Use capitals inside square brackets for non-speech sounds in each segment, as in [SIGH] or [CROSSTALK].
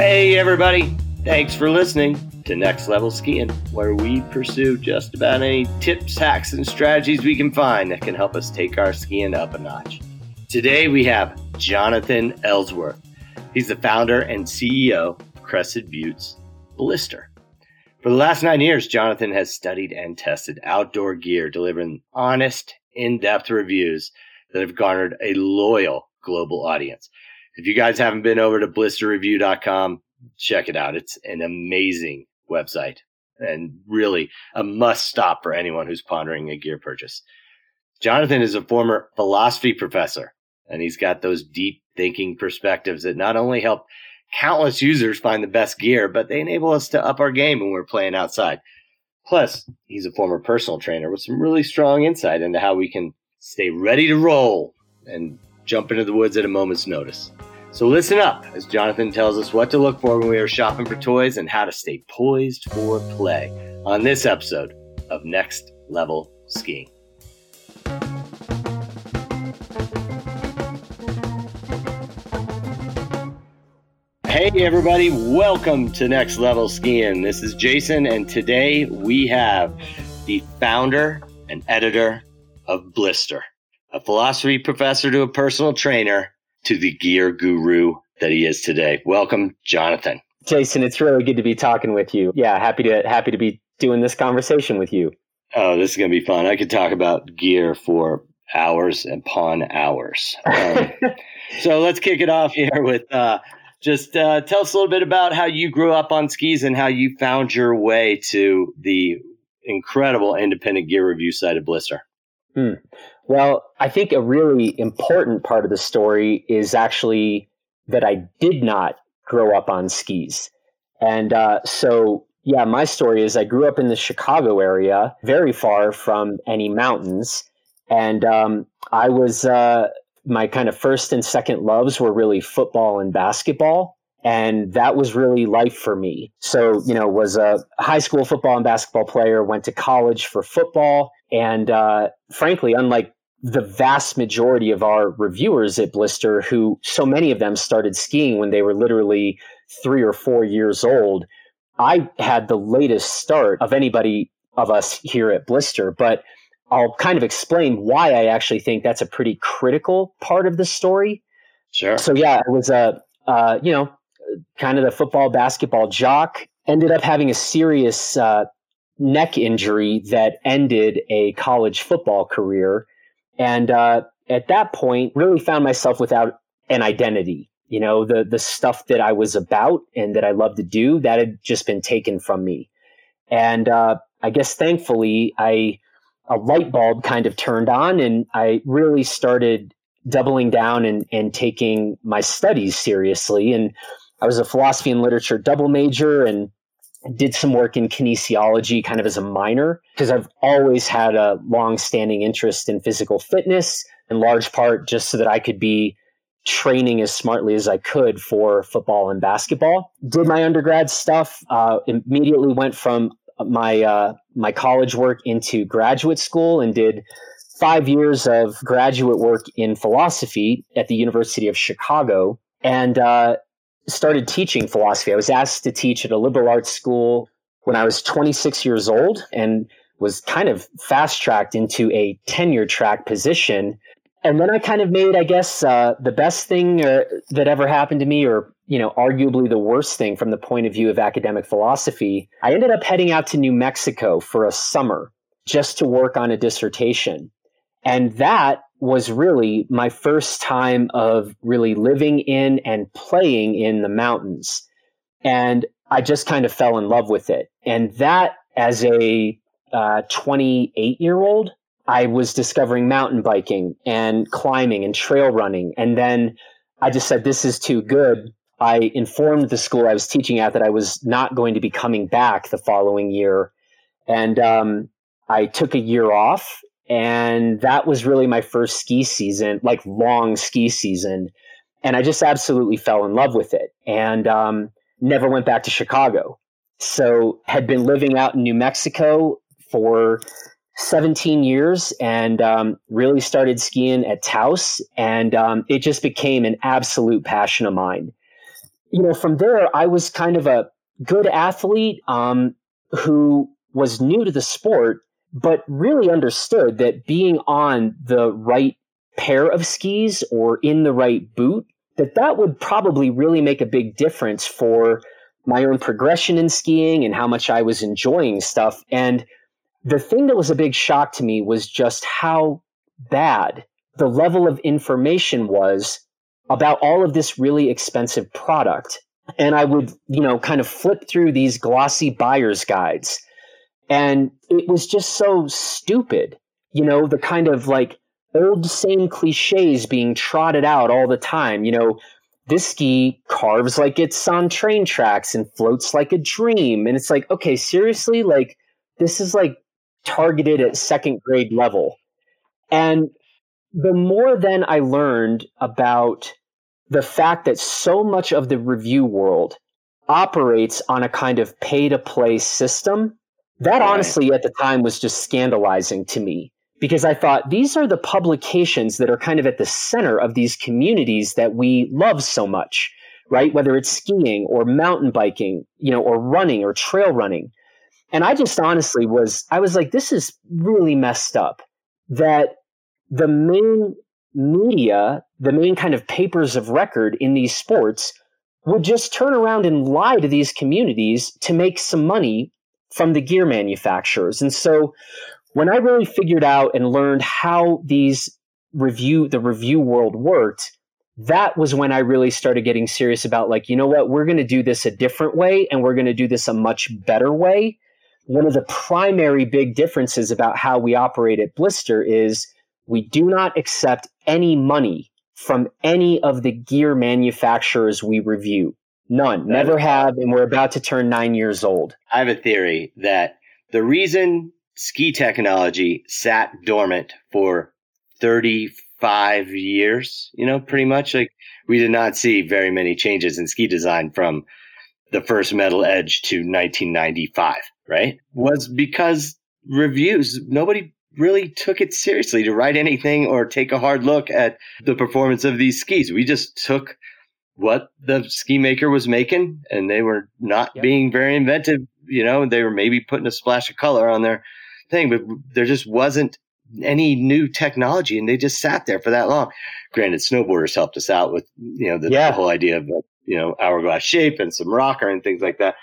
Hey, everybody. Thanks for listening to Next Level Skiing, where we pursue just about any tips, hacks, and strategies we can find that can help us take our skiing up a notch. Today, we have Jonathan Ellsworth. He's the founder and CEO of Crested Butte's Blister. For the last nine years, Jonathan has studied and tested outdoor gear, delivering honest, in depth reviews that have garnered a loyal global audience. If you guys haven't been over to blisterreview.com, check it out. It's an amazing website and really a must stop for anyone who's pondering a gear purchase. Jonathan is a former philosophy professor and he's got those deep thinking perspectives that not only help countless users find the best gear, but they enable us to up our game when we're playing outside. Plus, he's a former personal trainer with some really strong insight into how we can stay ready to roll and jump into the woods at a moment's notice. So listen up as Jonathan tells us what to look for when we are shopping for toys and how to stay poised for play on this episode of Next Level Skiing. Hey, everybody, welcome to Next Level Skiing. This is Jason, and today we have the founder and editor of Blister, a philosophy professor to a personal trainer to the gear guru that he is today. Welcome, Jonathan. Jason, it's really good to be talking with you. Yeah, happy to happy to be doing this conversation with you. Oh, this is going to be fun. I could talk about gear for hours and pawn hours. Um, [LAUGHS] so let's kick it off here with uh, just uh, tell us a little bit about how you grew up on skis and how you found your way to the incredible independent gear review site of Blister. Hmm. Well, I think a really important part of the story is actually that I did not grow up on skis. And uh, so, yeah, my story is I grew up in the Chicago area, very far from any mountains. And um, I was uh, my kind of first and second loves were really football and basketball and that was really life for me so you know was a high school football and basketball player went to college for football and uh, frankly unlike the vast majority of our reviewers at blister who so many of them started skiing when they were literally three or four years old i had the latest start of anybody of us here at blister but I'll kind of explain why I actually think that's a pretty critical part of the story. Sure. So yeah, it was a uh, you know kind of the football basketball jock. Ended up having a serious uh, neck injury that ended a college football career, and uh, at that point, really found myself without an identity. You know, the the stuff that I was about and that I loved to do that had just been taken from me, and uh, I guess thankfully I a light bulb kind of turned on and I really started doubling down and, and taking my studies seriously. And I was a philosophy and literature double major and did some work in kinesiology kind of as a minor because I've always had a long standing interest in physical fitness, in large part just so that I could be training as smartly as I could for football and basketball. Did my undergrad stuff, uh, immediately went from my uh, my college work into graduate school and did five years of graduate work in philosophy at the University of Chicago and uh, started teaching philosophy. I was asked to teach at a liberal arts school when I was 26 years old and was kind of fast tracked into a tenure track position. And then I kind of made, I guess, uh, the best thing uh, that ever happened to me, or you know, arguably the worst thing from the point of view of academic philosophy, I ended up heading out to New Mexico for a summer just to work on a dissertation. And that was really my first time of really living in and playing in the mountains. And I just kind of fell in love with it. And that, as a 28 uh, year old, I was discovering mountain biking and climbing and trail running. And then I just said, this is too good. I informed the school I was teaching at that I was not going to be coming back the following year. And um, I took a year off. And that was really my first ski season, like long ski season. And I just absolutely fell in love with it and um, never went back to Chicago. So, had been living out in New Mexico for 17 years and um, really started skiing at Taos. And um, it just became an absolute passion of mine you know, from there, I was kind of a good athlete um, who was new to the sport, but really understood that being on the right pair of skis or in the right boot, that that would probably really make a big difference for my own progression in skiing and how much I was enjoying stuff. And the thing that was a big shock to me was just how bad the level of information was about all of this really expensive product. And I would, you know, kind of flip through these glossy buyer's guides. And it was just so stupid, you know, the kind of like old same cliches being trotted out all the time. You know, this ski carves like it's on train tracks and floats like a dream. And it's like, okay, seriously? Like, this is like targeted at second grade level. And the more then I learned about the fact that so much of the review world operates on a kind of pay to play system, that right. honestly at the time was just scandalizing to me because I thought these are the publications that are kind of at the center of these communities that we love so much, right? Whether it's skiing or mountain biking, you know, or running or trail running. And I just honestly was, I was like, this is really messed up that the main media, the main kind of papers of record in these sports would just turn around and lie to these communities to make some money from the gear manufacturers. And so when I really figured out and learned how these review the review world worked, that was when I really started getting serious about like, you know what, we're going to do this a different way and we're going to do this a much better way. One of the primary big differences about how we operate at Blister is we do not accept any money from any of the gear manufacturers we review. None, that never have, and we're about to turn nine years old. I have a theory that the reason ski technology sat dormant for 35 years, you know, pretty much like we did not see very many changes in ski design from the first metal edge to 1995, right? Was because reviews, nobody really took it seriously to write anything or take a hard look at the performance of these skis. We just took what the ski maker was making and they were not yep. being very inventive. You know, they were maybe putting a splash of color on their thing, but there just wasn't any new technology and they just sat there for that long. Granted, snowboarders helped us out with, you know, the, yeah. the whole idea of, you know, hourglass shape and some rocker and things like that.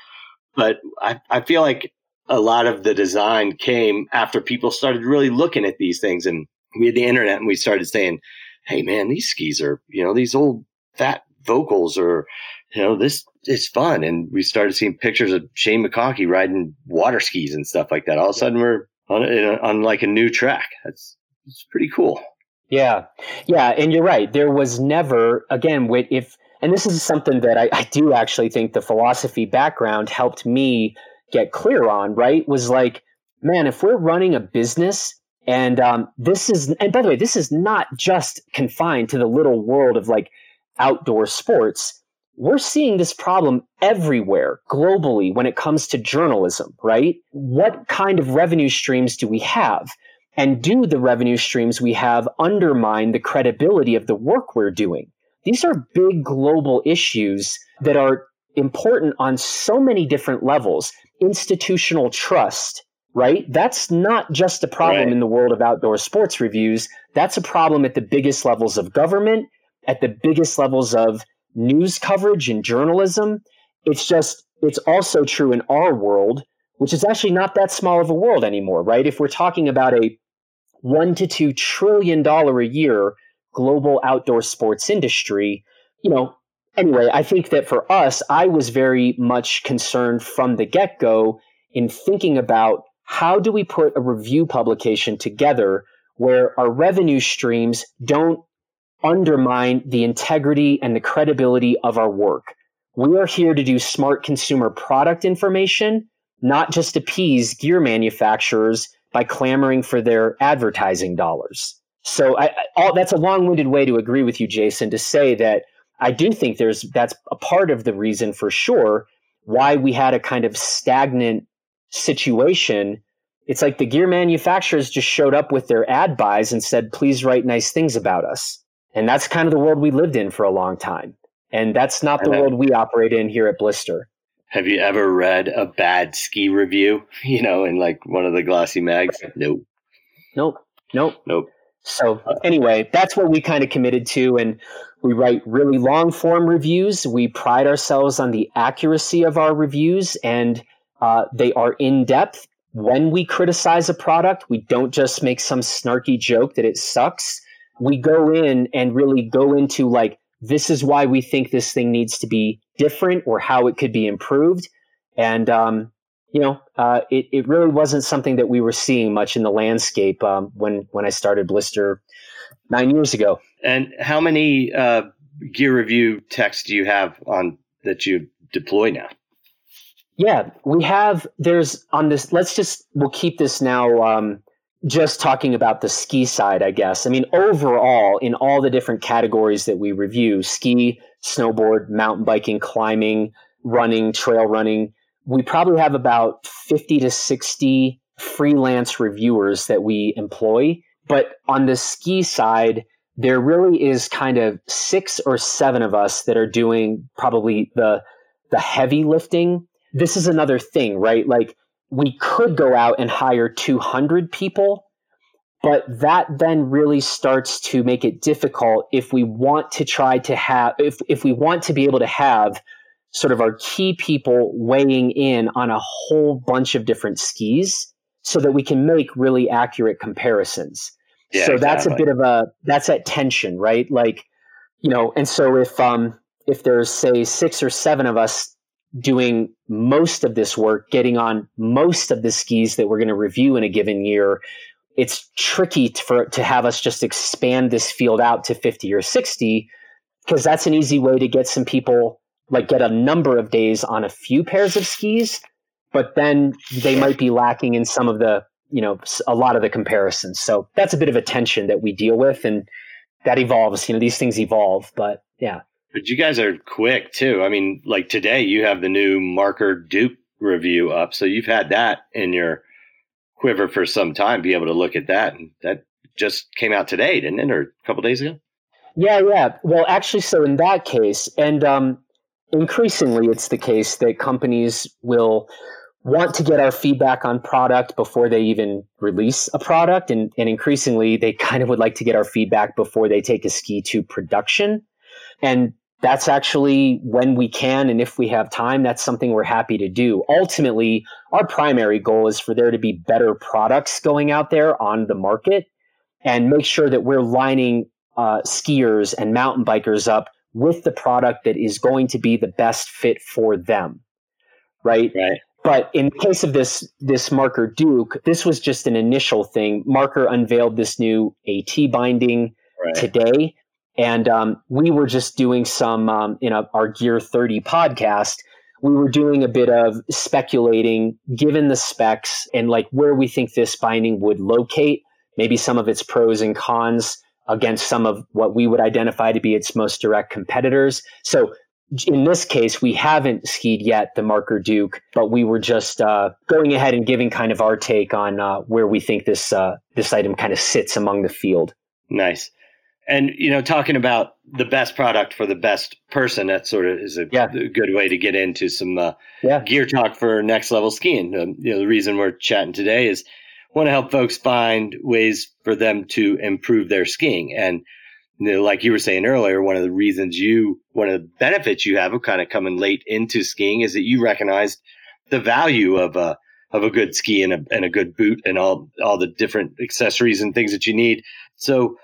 But I, I feel like a lot of the design came after people started really looking at these things and we had the internet and we started saying, Hey man, these skis are, you know, these old fat Volkls or you know, this is fun. And we started seeing pictures of Shane McConkey riding water skis and stuff like that. All of a sudden we're on, a, on like a new track. That's, it's pretty cool. Yeah. Yeah. And you're right. There was never, again, with if, and this is something that I, I do actually think the philosophy background helped me get clear on, right? Was like, man, if we're running a business and um, this is, and by the way, this is not just confined to the little world of like outdoor sports. We're seeing this problem everywhere globally when it comes to journalism, right? What kind of revenue streams do we have? And do the revenue streams we have undermine the credibility of the work we're doing? These are big global issues that are important on so many different levels institutional trust, right? That's not just a problem right. in the world of outdoor sports reviews. That's a problem at the biggest levels of government, at the biggest levels of news coverage and journalism. It's just, it's also true in our world, which is actually not that small of a world anymore, right? If we're talking about a one to two trillion dollar a year global outdoor sports industry, you know, anyway, I think that for us, I was very much concerned from the get go in thinking about how do we put a review publication together where our revenue streams don't undermine the integrity and the credibility of our work. We are here to do smart consumer product information, not just appease gear manufacturers by clamoring for their advertising dollars. So I, all, that's a long-winded way to agree with you, Jason, to say that I do think there's that's a part of the reason for sure why we had a kind of stagnant situation. It's like the gear manufacturers just showed up with their ad buys and said, please write nice things about us. And that's kind of the world we lived in for a long time. And that's not the world we operate in here at Blister. Have you ever read a bad ski review, [LAUGHS] you know, in like one of the glossy mags? Nope. Nope. Nope. Nope. So anyway, that's what we kind of committed to and we write really long form reviews. We pride ourselves on the accuracy of our reviews and uh, they are in depth. When we criticize a product, we don't just make some snarky joke that it sucks. We go in and really go into like, this is why we think this thing needs to be different or how it could be improved. And, um, you know, uh, it, it really wasn't something that we were seeing much in the landscape um, when, when I started Blister nine years ago. And how many uh, gear review texts do you have on that you deploy now? Yeah, we have. There's on this. Let's just we'll keep this now. Um, just talking about the ski side, I guess. I mean, overall, in all the different categories that we review ski, snowboard, mountain biking, climbing, running, trail running we probably have about 50 to 60 freelance reviewers that we employ. But on the ski side, there really is kind of six or seven of us that are doing probably the the heavy lifting. This is another thing, right? Like we could go out and hire 200 people, but that then really starts to make it difficult if we want to try to have if if we want to be able to have sort of our key people weighing in on a whole bunch of different skis so that we can make really accurate comparisons. Yeah, so exactly. that's a bit of a that's that tension, right? Like, you know, and so if um if there's say six or seven of us doing most of this work, getting on most of the skis that we're going to review in a given year, it's tricky to, for to have us just expand this field out to 50 or 60 because that's an easy way to get some people like get a number of days on a few pairs of skis, but then they might be lacking in some of the, you know, a lot of the comparisons. So that's a bit of a tension that we deal with and that evolves. You know, these things evolve, but yeah. But you guys are quick too. I mean, like today you have the new Marker Duke review up. So you've had that in your quiver for some time, be able to look at that. And that just came out today, didn't it? Or a couple days ago? Yeah, yeah. Well, actually, so in that case, and um, increasingly it's the case that companies will want to get our feedback on product before they even release a product and, and increasingly they [LAUGHS] kind of would like to get our feedback before they take a ski to production and that's actually when we can and if we have time that's something we're happy to do ultimately our primary goal is for there to be better products going out there on the market and make sure that we're lining uh, skiers and mountain bikers up with the product that is going to be the best fit for them. Right. Right. But in the case of this this marker Duke, this was just an initial thing. Marker unveiled this new AT binding right. today, and um, we were just doing some um, in a, our Gear 30 podcast. We were doing a bit of speculating, given the specs and like where we think this binding would locate, maybe some of its pros and cons against some of what we would identify to be its most direct competitors. So in this case, we haven't skied yet the Marker Duke, but we were just uh, going ahead and giving kind of our take on uh, where we think this uh, this item kind of sits among the field. Nice. And you know, talking about the best product for the best person, that sort of is a, yeah. good way to get into some uh, yeah. gear talk for next level skiing. Um, you know, the reason we're chatting today is want to help folks find ways for them to improve their skiing. And you know, like you were saying earlier, one of the reasons you, one of the benefits you have of kind of coming late into skiing is that you recognized the value of a of a good ski and a and a good boot and all all the different accessories and things that you need. So,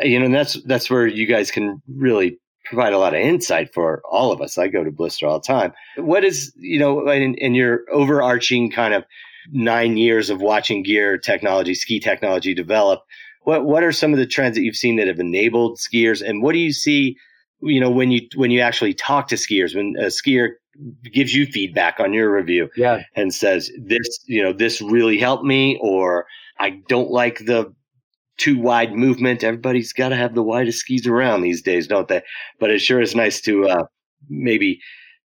you know, that's that's where you guys can really provide a lot of insight for all of us. I go to Blister all the time. What is you know in, in your overarching kind of nine years of watching gear technology, ski technology develop, what what are some of the trends that you've seen that have enabled skiers, and what do you see? You know, when you when you actually talk to skiers, when a skier gives you feedback on your review, yeah. and says this, you know, this really helped me, or I don't like the too wide movement. Everybody's got to have the widest skis around these days, don't they? But it sure is nice to uh, maybe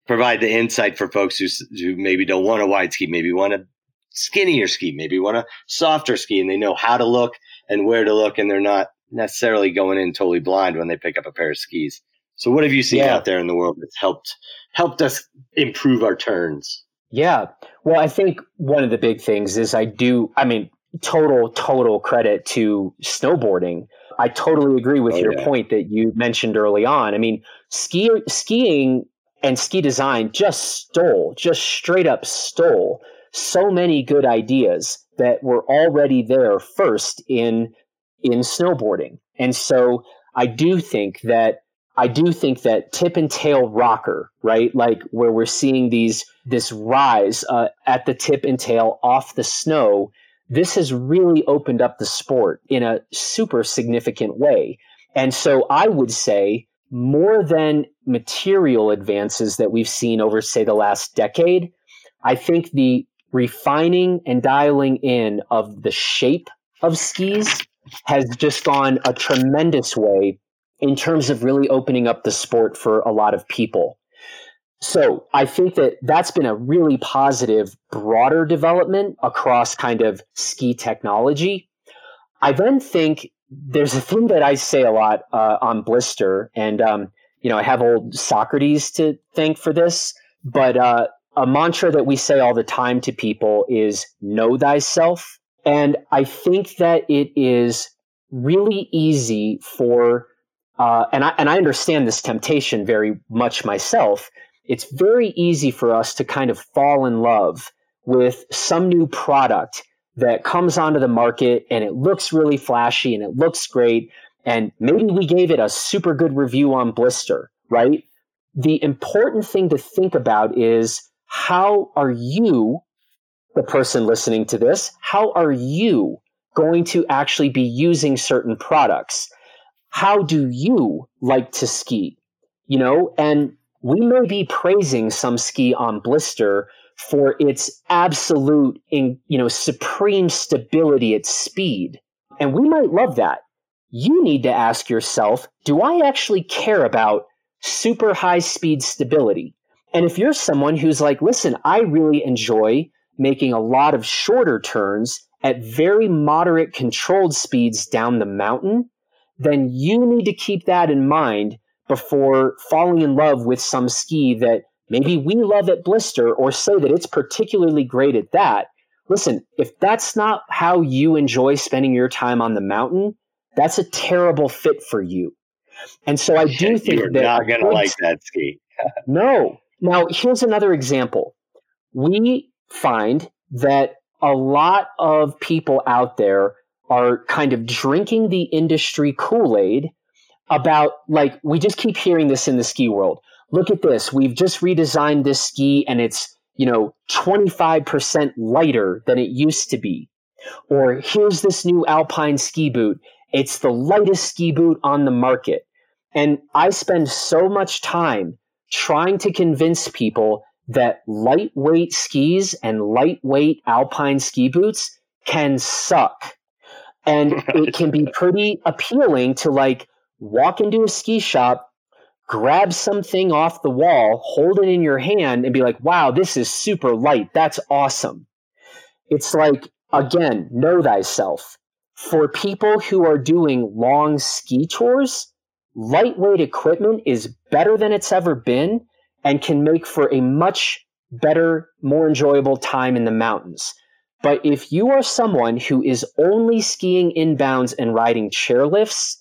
provide the insight for folks who who maybe don't want a wide ski, maybe want a skinnier ski, maybe want a softer ski, and they know how to look and where to look, and they're not necessarily going in totally blind when they pick up a pair of skis. So what have you seen yeah. out there in the world that's helped helped us improve our turns? Yeah. Well, I think one of the big things is I do I mean total total credit to snowboarding. I totally agree with oh, your yeah. point that you mentioned early on. I mean, ski skiing and ski design just stole, just straight up stole so many good ideas that were already there first in in snowboarding. And so I do think that I do think that tip and tail rocker, right? Like where we're seeing these this rise uh, at the tip and tail off the snow. This has really opened up the sport in a super significant way. And so I would say more than material advances that we've seen over, say, the last decade, I think the refining and dialing in of the shape of skis has just gone a tremendous way in terms of really opening up the sport for a lot of people. So I think that that's been a really positive, broader development across kind of ski technology. I then think there's a thing that I say a lot uh, on Blister, and um, you know I have old Socrates to thank for this, but uh, a mantra that we say all the time to people is "Know thyself," and I think that it is really easy for, uh, and I and I understand this temptation very much myself. It's very easy for us to kind of fall in love with some new product that comes onto the market and it looks really flashy and it looks great. And maybe we gave it a super good review on Blister, right? The important thing to think about is how are you, the person listening to this, how are you going to actually be using certain products? How do you like to ski? You know, and we may be praising some ski on Blister for its absolute in, you know supreme stability at speed and we might love that. You need to ask yourself do i actually care about super high speed stability? And if you're someone who's like listen i really enjoy making a lot of shorter turns at very moderate controlled speeds down the mountain then you need to keep that in mind before falling in love with some ski that maybe we love at Blister or say that it's particularly great at that. Listen, if that's not how you enjoy spending your time on the mountain, that's a terrible fit for you. And so I do [LAUGHS] think You're that not going to like that ski. [LAUGHS] no. Now, here's another example. We find that a lot of people out there are kind of drinking the industry Kool Aid about, like, we just keep hearing this in the ski world look at this. We've just redesigned this ski and it's, you know, 25% lighter than it used to be. Or here's this new Alpine ski boot. It's the lightest ski boot on the market. And I spend so much time trying to convince people that lightweight skis and lightweight Alpine ski boots can suck. And it can be [LAUGHS] pretty appealing to like walk into a ski shop grab something off the wall, hold it in your hand, and be like, wow, this is super light. That's awesome. It's like, again, know thyself. For people who are doing long ski tours, lightweight equipment is better than it's ever been and can make for a much better, more enjoyable time in the mountains. But if you are someone who is only skiing inbounds and riding chairlifts,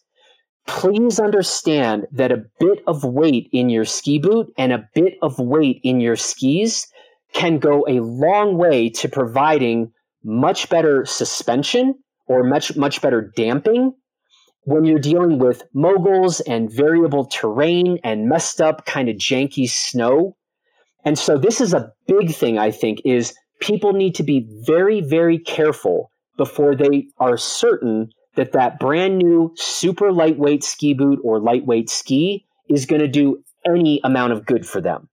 please understand that a bit of weight in your ski boot and a bit of weight in your skis can go a long way to providing much better suspension or much much better damping when you're dealing with moguls and variable terrain and messed up kind of janky snow. And so this is a big thing I think is people need to be very very careful before they are certain that that brand new super lightweight ski boot or lightweight ski is going to do any amount of good for them.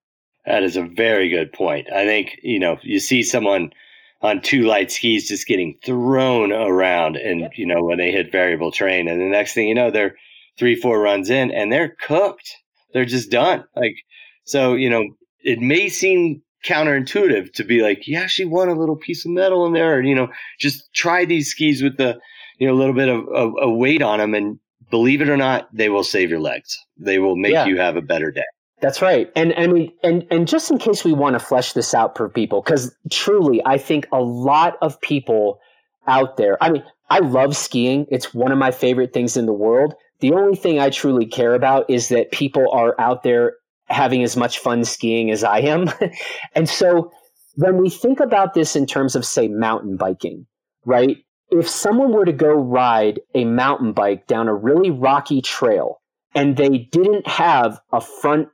That is a very good point. I think, you know, you see someone on two light skis just getting thrown around and, yep. you know, when they hit variable terrain. And the next thing you know, they're three, four runs in and they're cooked. They're just done. Like, so, you know, it may seem counterintuitive to be like, you actually want a little piece of metal in there, or, you know, just try these skis with the, you know a little bit of, of, of weight on them and believe it or not, they will save your legs. They will make yeah. you have a better day. That's right. And I mean and and just in case we want to flesh this out for people cuz truly I think a lot of people out there. I mean, I love skiing. It's one of my favorite things in the world. The only thing I truly care about is that people are out there having as much fun skiing as I am. [LAUGHS] and so when we think about this in terms of, say, mountain biking, right? If someone were to go ride a mountain bike down a really rocky trail and they didn't have a front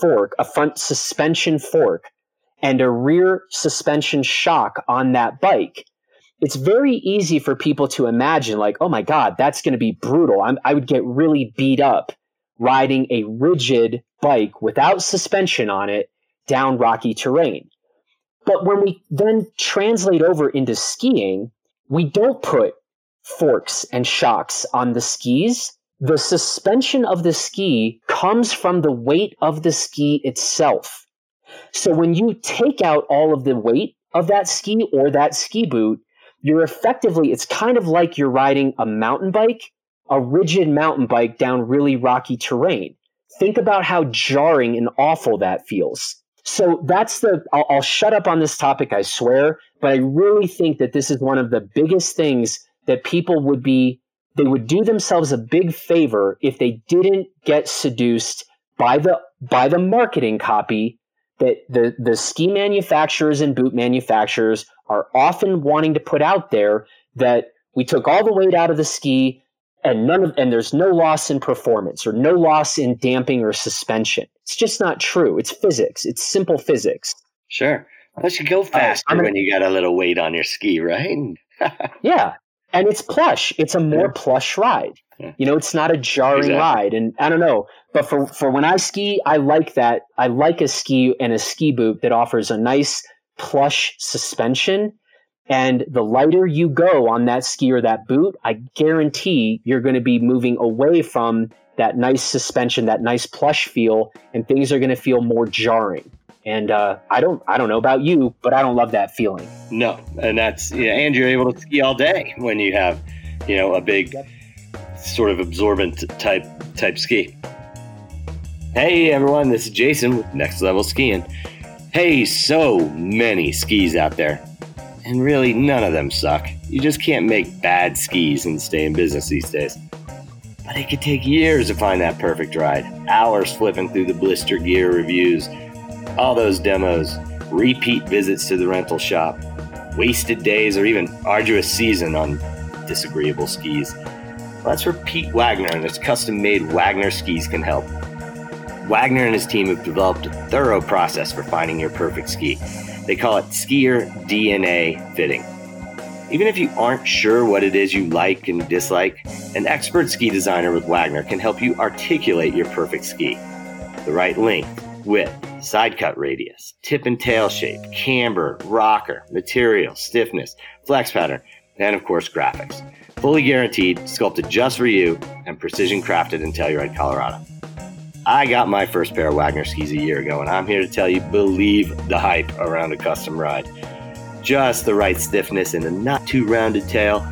fork, a front suspension fork, and a rear suspension shock on that bike, it's very easy for people to imagine, like, oh my God, that's going to be brutal. I'm, I would get really beat up riding a rigid bike without suspension on it down rocky terrain. But when we then translate over into skiing, we don't put forks and shocks on the skis. The suspension of the ski comes from the weight of the ski itself. So when you take out all of the weight of that ski or that ski boot, you're effectively, it's kind of like you're riding a mountain bike, a rigid mountain bike down really rocky terrain. Think about how jarring and awful that feels. So that's the, I'll, I'll shut up on this topic, I swear, but I really think that this is one of the biggest things that people would be, they would do themselves a big favor if they didn't get seduced by the, by the marketing copy that the, the ski manufacturers and boot manufacturers are often wanting to put out there that we took all the weight out of the ski and none of and there's no loss in performance or no loss in damping or suspension. It's just not true. It's physics. It's simple physics. Sure. Unless you go faster uh, when you got a little weight on your ski, right? [LAUGHS] yeah. And it's plush. It's a more yeah. plush ride. Yeah. You know, it's not a jarring exactly. ride. And I don't know, but for, for when I ski, I like that. I like a ski and a ski boot that offers a nice plush suspension. And the lighter you go on that ski or that boot, I guarantee you're going to be moving away from that nice suspension, that nice plush feel, and things are going to feel more jarring. And uh, I don't, I don't know about you, but I don't love that feeling. No, and that's yeah, and you're able to ski all day when you have, you know, a big, sort of absorbent type type ski. Hey everyone, this is Jason with Next Level Skiing. Hey, so many skis out there. And really, none of them suck. You just can't make bad skis and stay in business these days. But it could take years to find that perfect ride. Hours flipping through the blister gear reviews, all those demos, repeat visits to the rental shop, wasted days, or even arduous season on disagreeable skis. Well, that's where Pete Wagner and his custom made Wagner skis can help. Wagner and his team have developed a thorough process for finding your perfect ski. They call it skier DNA fitting. Even if you aren't sure what it is you like and dislike, an expert ski designer with Wagner can help you articulate your perfect ski. The right length, width, side cut radius, tip and tail shape, camber, rocker, material, stiffness, flex pattern, and of course graphics. Fully guaranteed, sculpted just for you, and precision crafted in Telluride, Colorado. I got my first pair of Wagner skis a year ago, and I'm here to tell you believe the hype around a custom ride. Just the right stiffness in a not too rounded tail,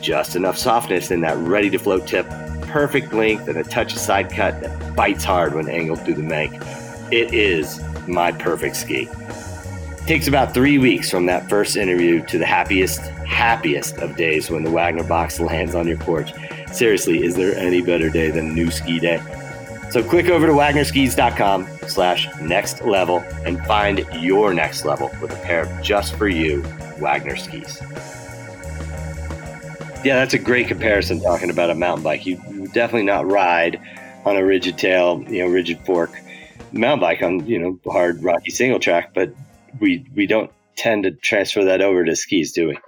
just enough softness in that ready to float tip, perfect length, and a touch of side cut that bites hard when angled through the mank. It is my perfect ski. It takes about three weeks from that first interview to the happiest, happiest of days when the Wagner box lands on your porch. Seriously, is there any better day than new ski day? So click over to wagnerskis.com slash next level and find your next level with a pair of just for you Wagner skis. Yeah, that's a great comparison talking about a mountain bike. You, you definitely not ride on a rigid tail, you know, rigid fork mountain bike on, you know, hard rocky single track, but we we don't tend to transfer that over to skis, do we?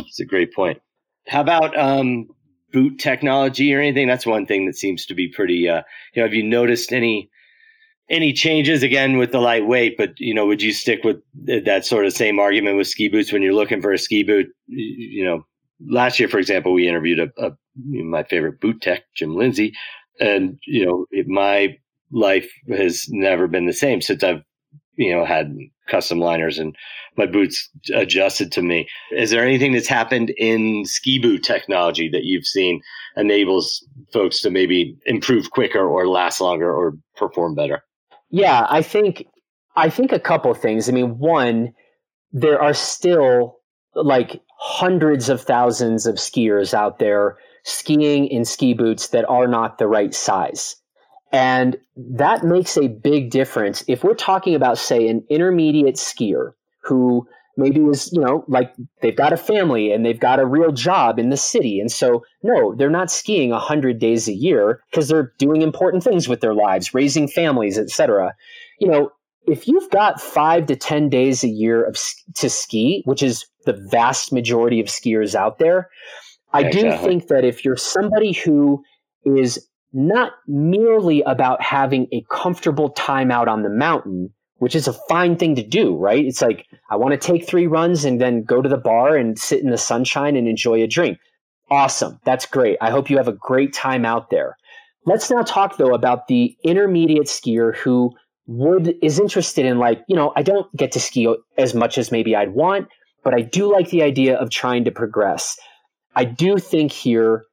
It's a great point. How about um, boot technology or anything. That's one thing that seems to be pretty. Uh, you know, have you noticed any any changes again with the lightweight? But you know, would you stick with that sort of same argument with ski boots when you're looking for a ski boot? You know, last year, for example, we interviewed a, a my favorite boot tech, Jim Lindsay, and you know, it, my life has never been the same since I've you know had custom liners and my boots adjusted to me. Is there anything that's happened in ski boot technology that you've seen enables folks to maybe improve quicker or last longer or perform better? Yeah, I think I think a couple things. I mean, one, there are still like hundreds of thousands of skiers out there skiing in ski boots that are not the right size. And that makes a big difference. If we're talking about, say, an intermediate skier who maybe is, you know, like they've got a family and they've got a real job in the city. And so, no, they're not skiing 100 days a year because they're doing important things with their lives, raising families, etc. You know, if you've got five to 10 days a year of, to ski, which is the vast majority of skiers out there, I do think that if you're somebody who is not merely about having a comfortable time out on the mountain, which is a fine thing to do, right? It's like, I want to take three runs and then go to the bar and sit in the sunshine and enjoy a drink. Awesome. That's great. I hope you have a great time out there. Let's now talk though about the intermediate skier who would is interested in like, you know, I don't get to ski as much as maybe I'd want, but I do like the idea of trying to progress. I do think here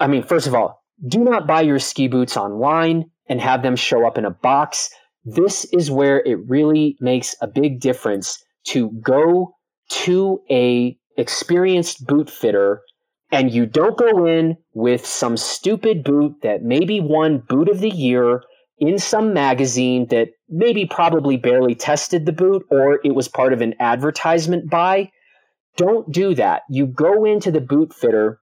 I mean, first of all, do not buy your ski boots online and have them show up in a box. This is where it really makes a big difference to go to a experienced boot fitter and you don't go in with some stupid boot that maybe won boot of the year in some magazine that maybe probably barely tested the boot or it was part of an advertisement buy. Don't do that. You go into the boot fitter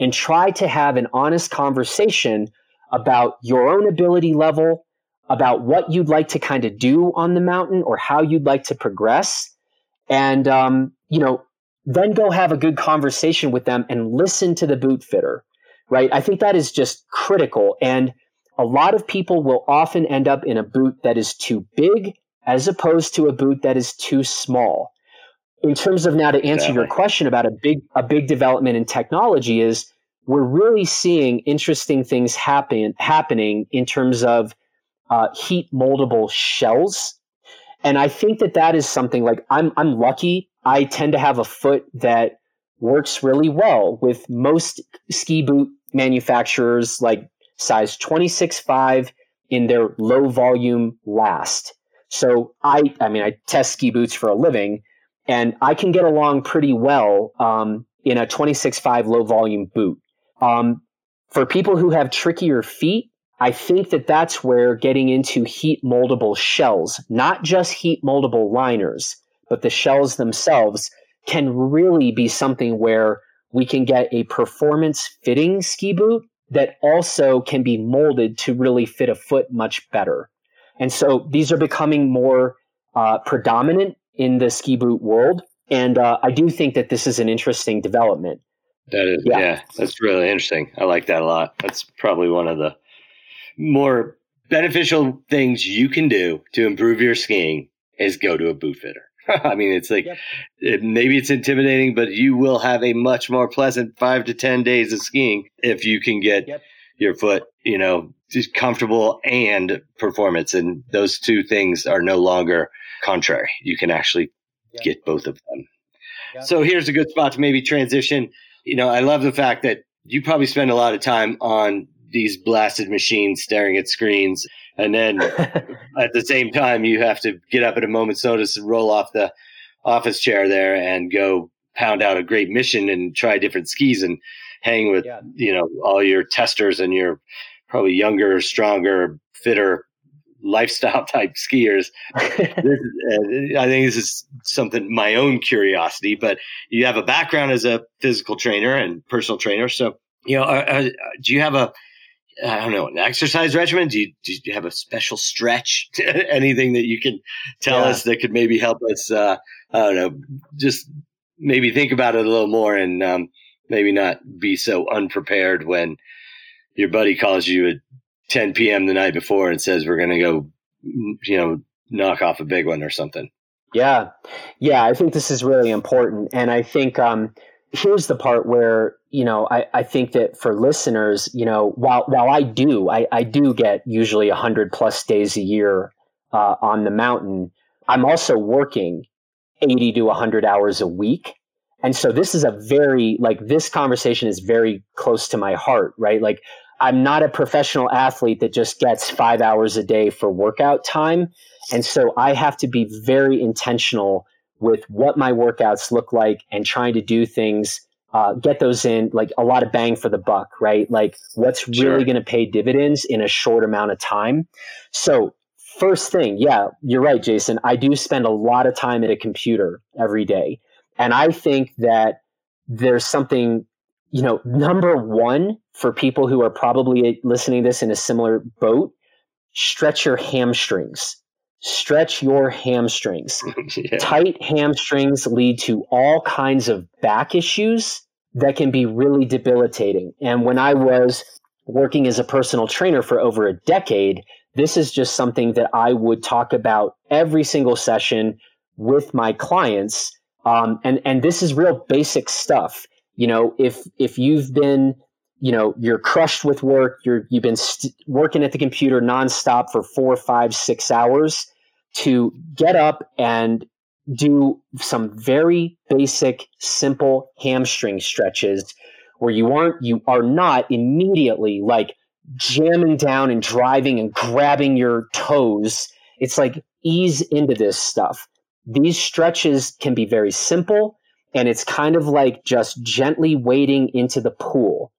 and try to have an honest conversation about your own ability level, about what you'd like to kind of do on the mountain or how you'd like to progress. And, um, you know, then go have a good conversation with them and listen to the boot fitter, right? I think that is just critical. And a lot of people will often end up in a boot that is too big as opposed to a boot that is too small in terms of now to answer exactly. your question about a big a big development in technology is we're really seeing interesting things happen happening in terms of uh, heat moldable shells. And i think that that is something like i'm i'm lucky. I tend to have a foot that works really well with most ski boot manufacturers like size 26.5 in their low volume last. So i i mean i test ski boots for a living and I can get along pretty well um, in a 26.5 low volume boot. Um, for people who have trickier feet, I think that that's where getting into heat moldable shells, not just heat moldable liners, but the shells themselves can really be something where we can get a performance fitting ski boot that also can be molded to really fit a foot much better. And so these are becoming more uh, predominant in the ski boot world. And uh, I do think that this is an interesting development. That is, yeah. yeah, that's really interesting. I like that a lot. That's probably one of the more beneficial things you can do to improve your skiing is go to a boot fitter. [LAUGHS] I mean, it's like yep. it, maybe it's intimidating, but you will have a much more pleasant five to 10 days of skiing if you can get yep. Your foot, you know, just comfortable and performance. And those two things are no longer contrary. You can actually yeah. get both of them. Yeah. So here's a good spot to maybe transition. You know, I love the fact that you probably spend a lot of time on these blasted machines staring at screens. And then [LAUGHS] at the same time, you have to get up at a moment's notice and roll off the office chair there and go pound out a great mission and try different skis and hang with, yeah. you know, all your testers and your probably younger, stronger, fitter lifestyle [LAUGHS] type skiers. [LAUGHS] this, uh, I think this is something my own curiosity, but you have a background as a physical trainer and personal trainer. So, you know, uh, uh, do you have a, I don't know, an exercise regimen? Do you, do you have a special stretch? [LAUGHS] Anything that you can tell yeah. us that could maybe help us, uh, I don't know, just maybe think about it a little more and um, maybe not be so unprepared when your buddy calls you at 10 p.m. the night before and says we're going to go, you know, knock off a big one or something. Yeah. Yeah. I think this is really important. And I think, um, here's the part where, you know, I, I think that for listeners, you know, while, while I do, I, I do get usually hundred plus days a year, uh, on the mountain. I'm also working 80 to 100 hours a week. And so this is a very, like, this conversation is very close to my heart, right? Like, I'm not a professional athlete that just gets five hours a day for workout time. And so I have to be very intentional with what my workouts look like and trying to do things, uh, get those in, like a lot of bang for the buck, right? Like what's sure. really going to pay dividends in a short amount of time. So, first thing, yeah, you're right, Jason. I do spend a lot of time at a computer every day. And I think that there's something, you know, number one for people who are probably listening to this in a similar boat, stretch your hamstrings. Stretch your hamstrings. [LAUGHS] yeah. Tight hamstrings lead to all kinds of back issues that can be really debilitating. And when I was working as a personal trainer for over a decade, this is just something that I would talk about every single session with my clients um, and and this is real basic stuff. You know, if if you've been you know you're crushed with work you're you've been st- working at the computer nonstop for four five six hours to get up and do some very basic simple hamstring stretches where you aren't you are not immediately like jamming down and driving and grabbing your toes it's like ease into this stuff these stretches can be very simple and it's kind of like just gently wading into the pool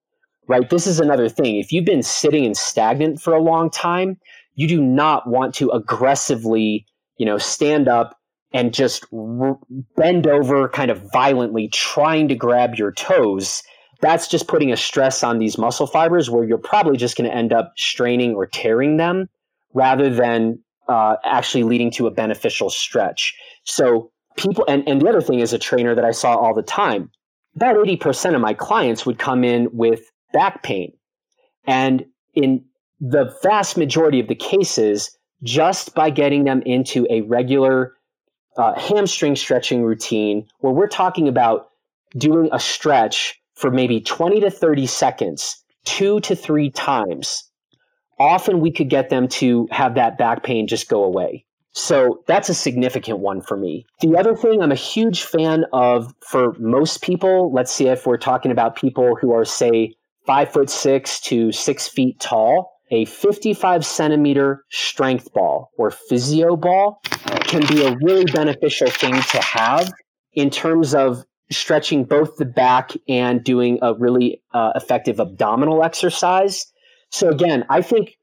right? This is another thing. If you've been sitting and stagnant for a long time you do not want to aggressively you know stand up and just r- bend over kind of violently trying to grab your toes. That's just putting a stress on these muscle fibers where you're probably just going to end up straining or tearing them rather than uh, actually leading to a beneficial stretch. So people, and, and the other thing is a trainer that I saw all the time, about 80% of my clients would come in with back pain. And in the vast majority of the cases, just by getting them into a regular uh, hamstring stretching routine where we're talking about doing a stretch for maybe 20 to 30 seconds, two to three times often we could get them to have that back pain just go away. So that's a significant one for me. The other thing I'm a huge fan of for most people, let's see if we're talking about people who are, say, five foot six to six feet tall, a 55 centimeter strength ball or physio ball can be a really beneficial thing to have in terms of stretching both the back and doing a really uh, effective abdominal exercise. So again, I think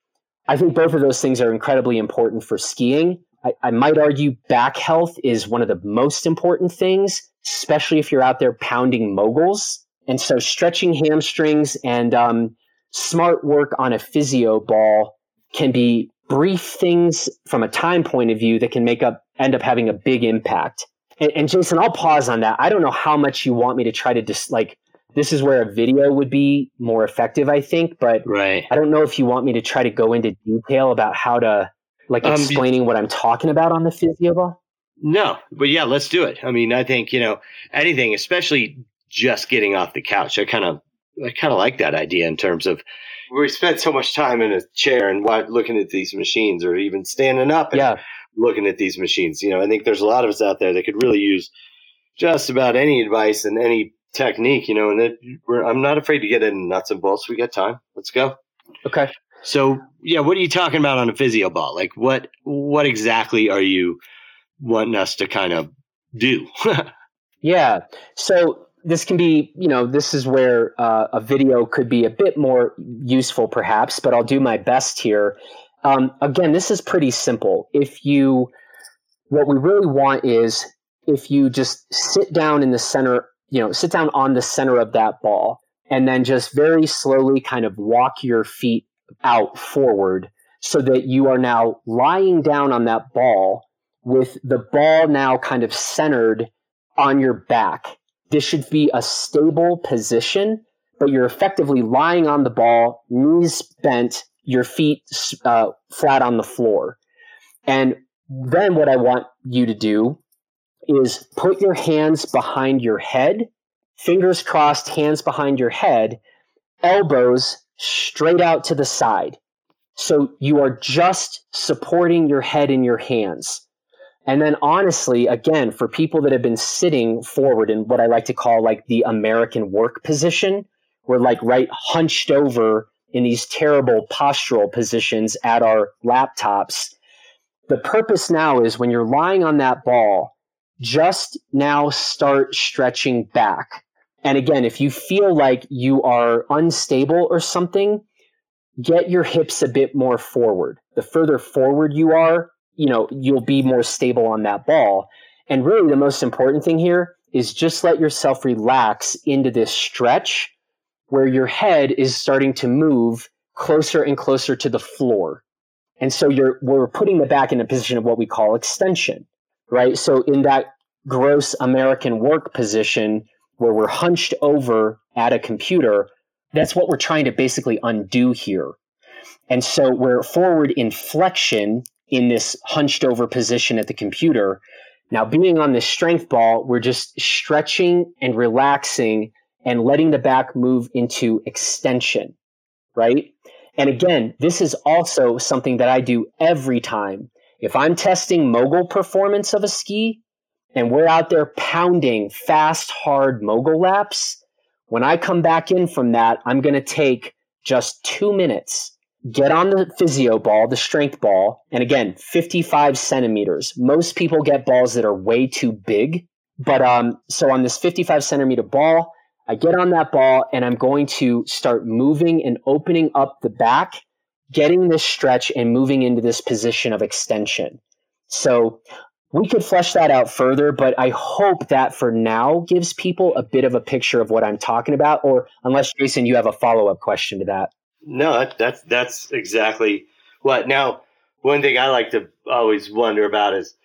I think both of those things are incredibly important for skiing. I, I might argue back health is one of the most important things, especially if you're out there pounding moguls. And so stretching hamstrings and um, smart work on a physio ball can be brief things from a time point of view that can make up end up having a big impact. And, and Jason, I'll pause on that. I don't know how much you want me to try to just like this is where a video would be more effective, I think. But right. I don't know if you want me to try to go into detail about how to like um, explaining what I'm talking about on the physio ball. No, but yeah, let's do it. I mean, I think you know anything, especially just getting off the couch. I kind of, I kind of like that idea in terms of we spent so much time in a chair and looking at these machines, or even standing up and yeah. looking at these machines. You know, I think there's a lot of us out there that could really use just about any advice and any technique, you know, and it, I'm not afraid to get in nuts and bolts. We got time. Let's go. Okay. So yeah, what are you talking about on a physio ball? Like what what exactly are you wanting us to kind of do? [LAUGHS] yeah. So this can be, you know, this is where uh, a video could be a bit more useful, perhaps, but I'll do my best here. Um, again, this is pretty simple. If you, what we really want is if you just sit down in the center you know, sit down on the center of that ball and then just very slowly kind of walk your feet out forward so that you are now lying down on that ball with the ball now kind of centered on your back. This should be a stable position, but you're effectively lying on the ball, knees bent, your feet uh, flat on the floor. And then what I want you to do is put your hands behind your head, fingers crossed, hands behind your head, elbows straight out to the side. So you are just supporting your head in your hands. And then honestly, again, for people that have been sitting forward in what I like to call like the American work position, we're like right hunched over in these terrible postural positions at our laptops. The purpose now is when you're lying on that ball, just now start stretching back. And again, if you feel like you are unstable or something, get your hips a bit more forward. The further forward you are, you know, you'll be more stable on that ball. And really the most important thing here is just let yourself relax into this stretch where your head is starting to move closer and closer to the floor. And so you're we're putting the back in a position of what we call extension, right? So in that gross American work position where we're hunched over at a computer, that's what we're trying to basically undo here. And so we're forward inflection in this hunched over position at the computer. Now, being on this strength ball, we're just stretching and relaxing and letting the back move into extension, right? And again, this is also something that I do every time. If I'm testing mogul performance of a ski and we're out there pounding fast, hard mogul laps, when I come back in from that, I'm going to take just two minutes get on the physio ball, the strength ball, and again, 55 centimeters. Most people get balls that are way too big. But um, so on this 55 centimeter ball, I get on that ball and I'm going to start moving and opening up the back, getting this stretch and moving into this position of extension. So we could flesh that out further, but I hope that for now gives people a bit of a picture of what I'm talking about. Or unless, Jason, you have a follow up question to that. No, that, that's that's exactly what. Now, one thing I like to always wonder about is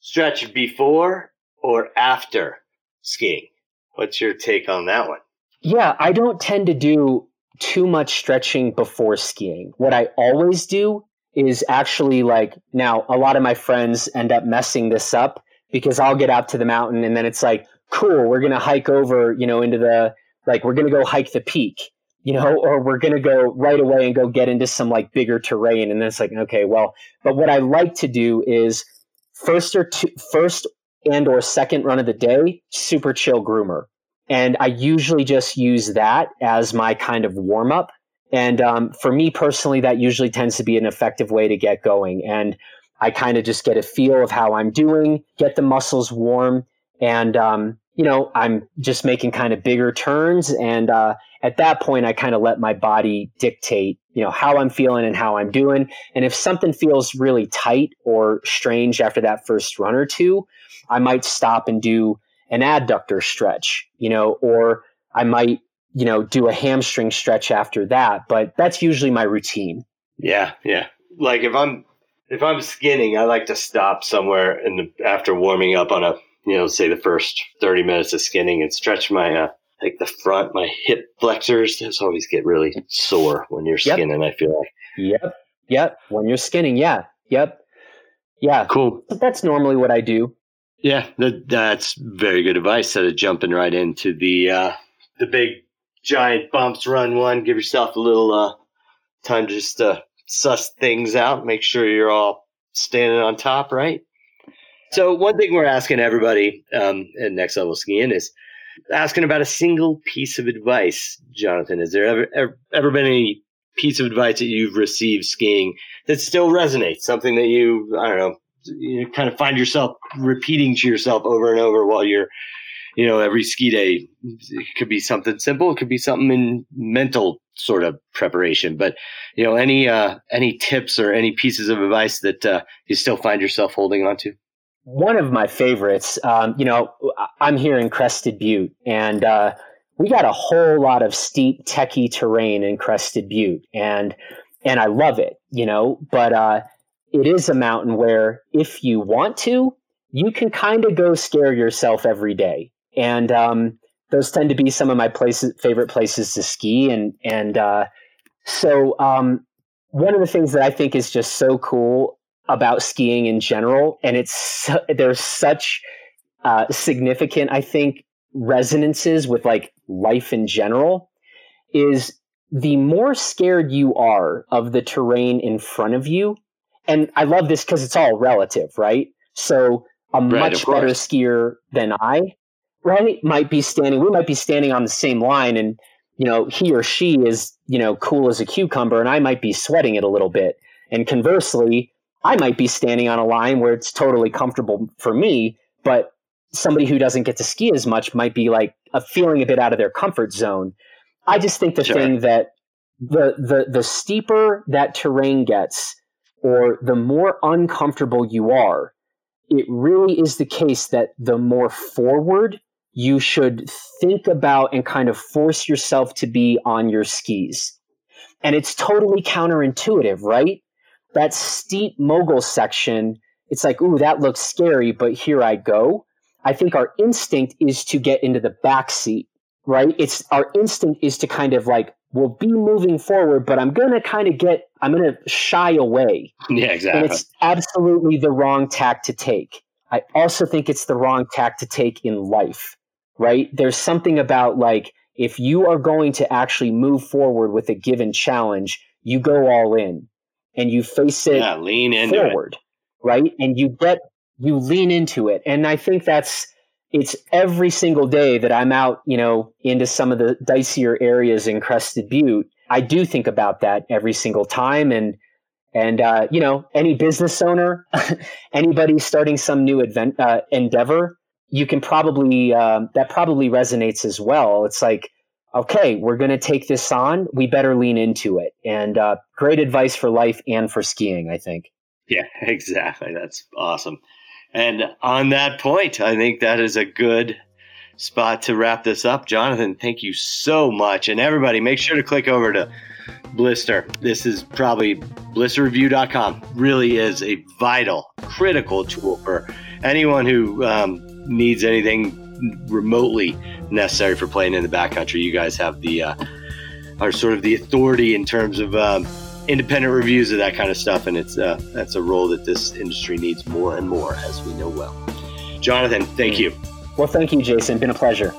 stretch before or after skiing. What's your take on that one? Yeah, I don't tend to do too much stretching before skiing. What I always do is actually like now a lot of my friends end up messing this up because I'll get out to the mountain and then it's like, cool, we're going to hike over, you know, into the like we're going to go hike the peak you know, [LAUGHS] or we're going to go right away and go get into some like bigger terrain. And then it's like, okay, well, but what I like to do is first or two, first and or second run of the day, super chill groomer. And I usually just use that as my kind of warm up. And um, for me personally, that usually tends to be an effective way to get going. And I kind of just get a feel of how I'm doing, get the muscles warm, and um, you know, I'm just making kind of bigger turns. And uh, at that point, I kind of let my body dictate, you know, how I'm feeling and how I'm doing. And if something feels really tight or strange after that first run or two, I might stop and do an adductor stretch, you know, or I might, you know, do a hamstring stretch after that. But that's usually my routine. Yeah, yeah. Like if I'm if I'm skinning, I like to stop somewhere in the, after warming up on a you know, say the first 30 minutes of skinning and stretch my, uh, like the front, my hip flexors. Those always get really sore when you're skinning, yep. I feel like. Yep. Yep. When you're skinning. Yeah. Yep. Yeah. Cool. But that's normally what I do. Yeah. That, that's very good advice. Instead of jumping right into the, uh, the big giant bumps, run one, give yourself a little, uh, time just to suss things out, make sure you're all standing on top, right? So one thing we're asking everybody um, at Next Level Skiing is asking about a single piece of advice. Jonathan, has there ever, ever ever been any piece of advice that you've received skiing that still resonates? Something that you I don't know you kind of find yourself repeating to yourself over and over while you're you know every ski day. It could be something simple. It could be something in mental sort of preparation. But you know any uh, any tips or any pieces of advice that uh, you still find yourself holding on to? one of my favorites, um, you know, I'm here in Crested Butte, and uh, we got a whole lot of steep, techie terrain in Crested Butte, and and I love it, you know. But uh, it is a mountain where, if you want to, you can kind of go scare yourself every day, and um, those tend to be some of my places, favorite places to ski, and and uh, so um, one of the things that I think is just so cool about skiing in general, and it's there's such uh, significant, I think, resonances with like life in general. Is the more scared you are of the terrain in front of you, and I love this because it's all relative, right? So a Right, much better skier than I, right, might be standing. We might be standing on the same line, and you know, he or she is you know cool as a cucumber, and I might be sweating it a little bit. And conversely, I might be standing on a line where it's totally comfortable for me, but somebody who doesn't get to ski as much might be like a feeling a bit out of their comfort zone. I just think the Sure. thing that the the the steeper that terrain gets, or the more uncomfortable you are, it really is the case that the more forward you should think about and kind of force yourself to be on your skis. And it's totally counterintuitive, right? That steep mogul section, it's like, ooh, that looks scary, but here I go. I think our instinct is to get into the back seat, right? It's our instinct is to kind of like, we'll be moving forward, but I'm going to kind of get, I'm going to shy away. Yeah, exactly. And it's absolutely the wrong tack to take. I also think it's the wrong tack to take in life, right? There's something about like, if you are going to actually move forward with a given challenge, you go all in and you face it Yeah, lean into it. forward, right? And you get you lean into it. And I think that's it's every single day that I'm out, you know, into some of the dicier areas in Crested Butte. I do think about that every single time. And and uh, you know, any business owner, [LAUGHS] anybody starting some new advent, uh, endeavor, you can probably um, that probably resonates as well. It's like, okay, we're going to take this on. We better lean into it. And uh, great advice for life and for skiing, I think. Yeah, [LAUGHS] exactly. That's awesome. And on that point, I think that is a good spot to wrap this up. Jonathan, thank you so much. And everybody, make sure to click over to Blister. This is probably blisterreview.com. Really is a vital, critical tool for anyone who um, needs anything remotely necessary for playing in the backcountry. You guys have the uh, are sort of the authority in terms of um, independent reviews of that kind of stuff, and it's uh, that's a role that this industry needs more and more, as we know well. Jonathan, thank you. Well, thank you, Jason. Been a pleasure.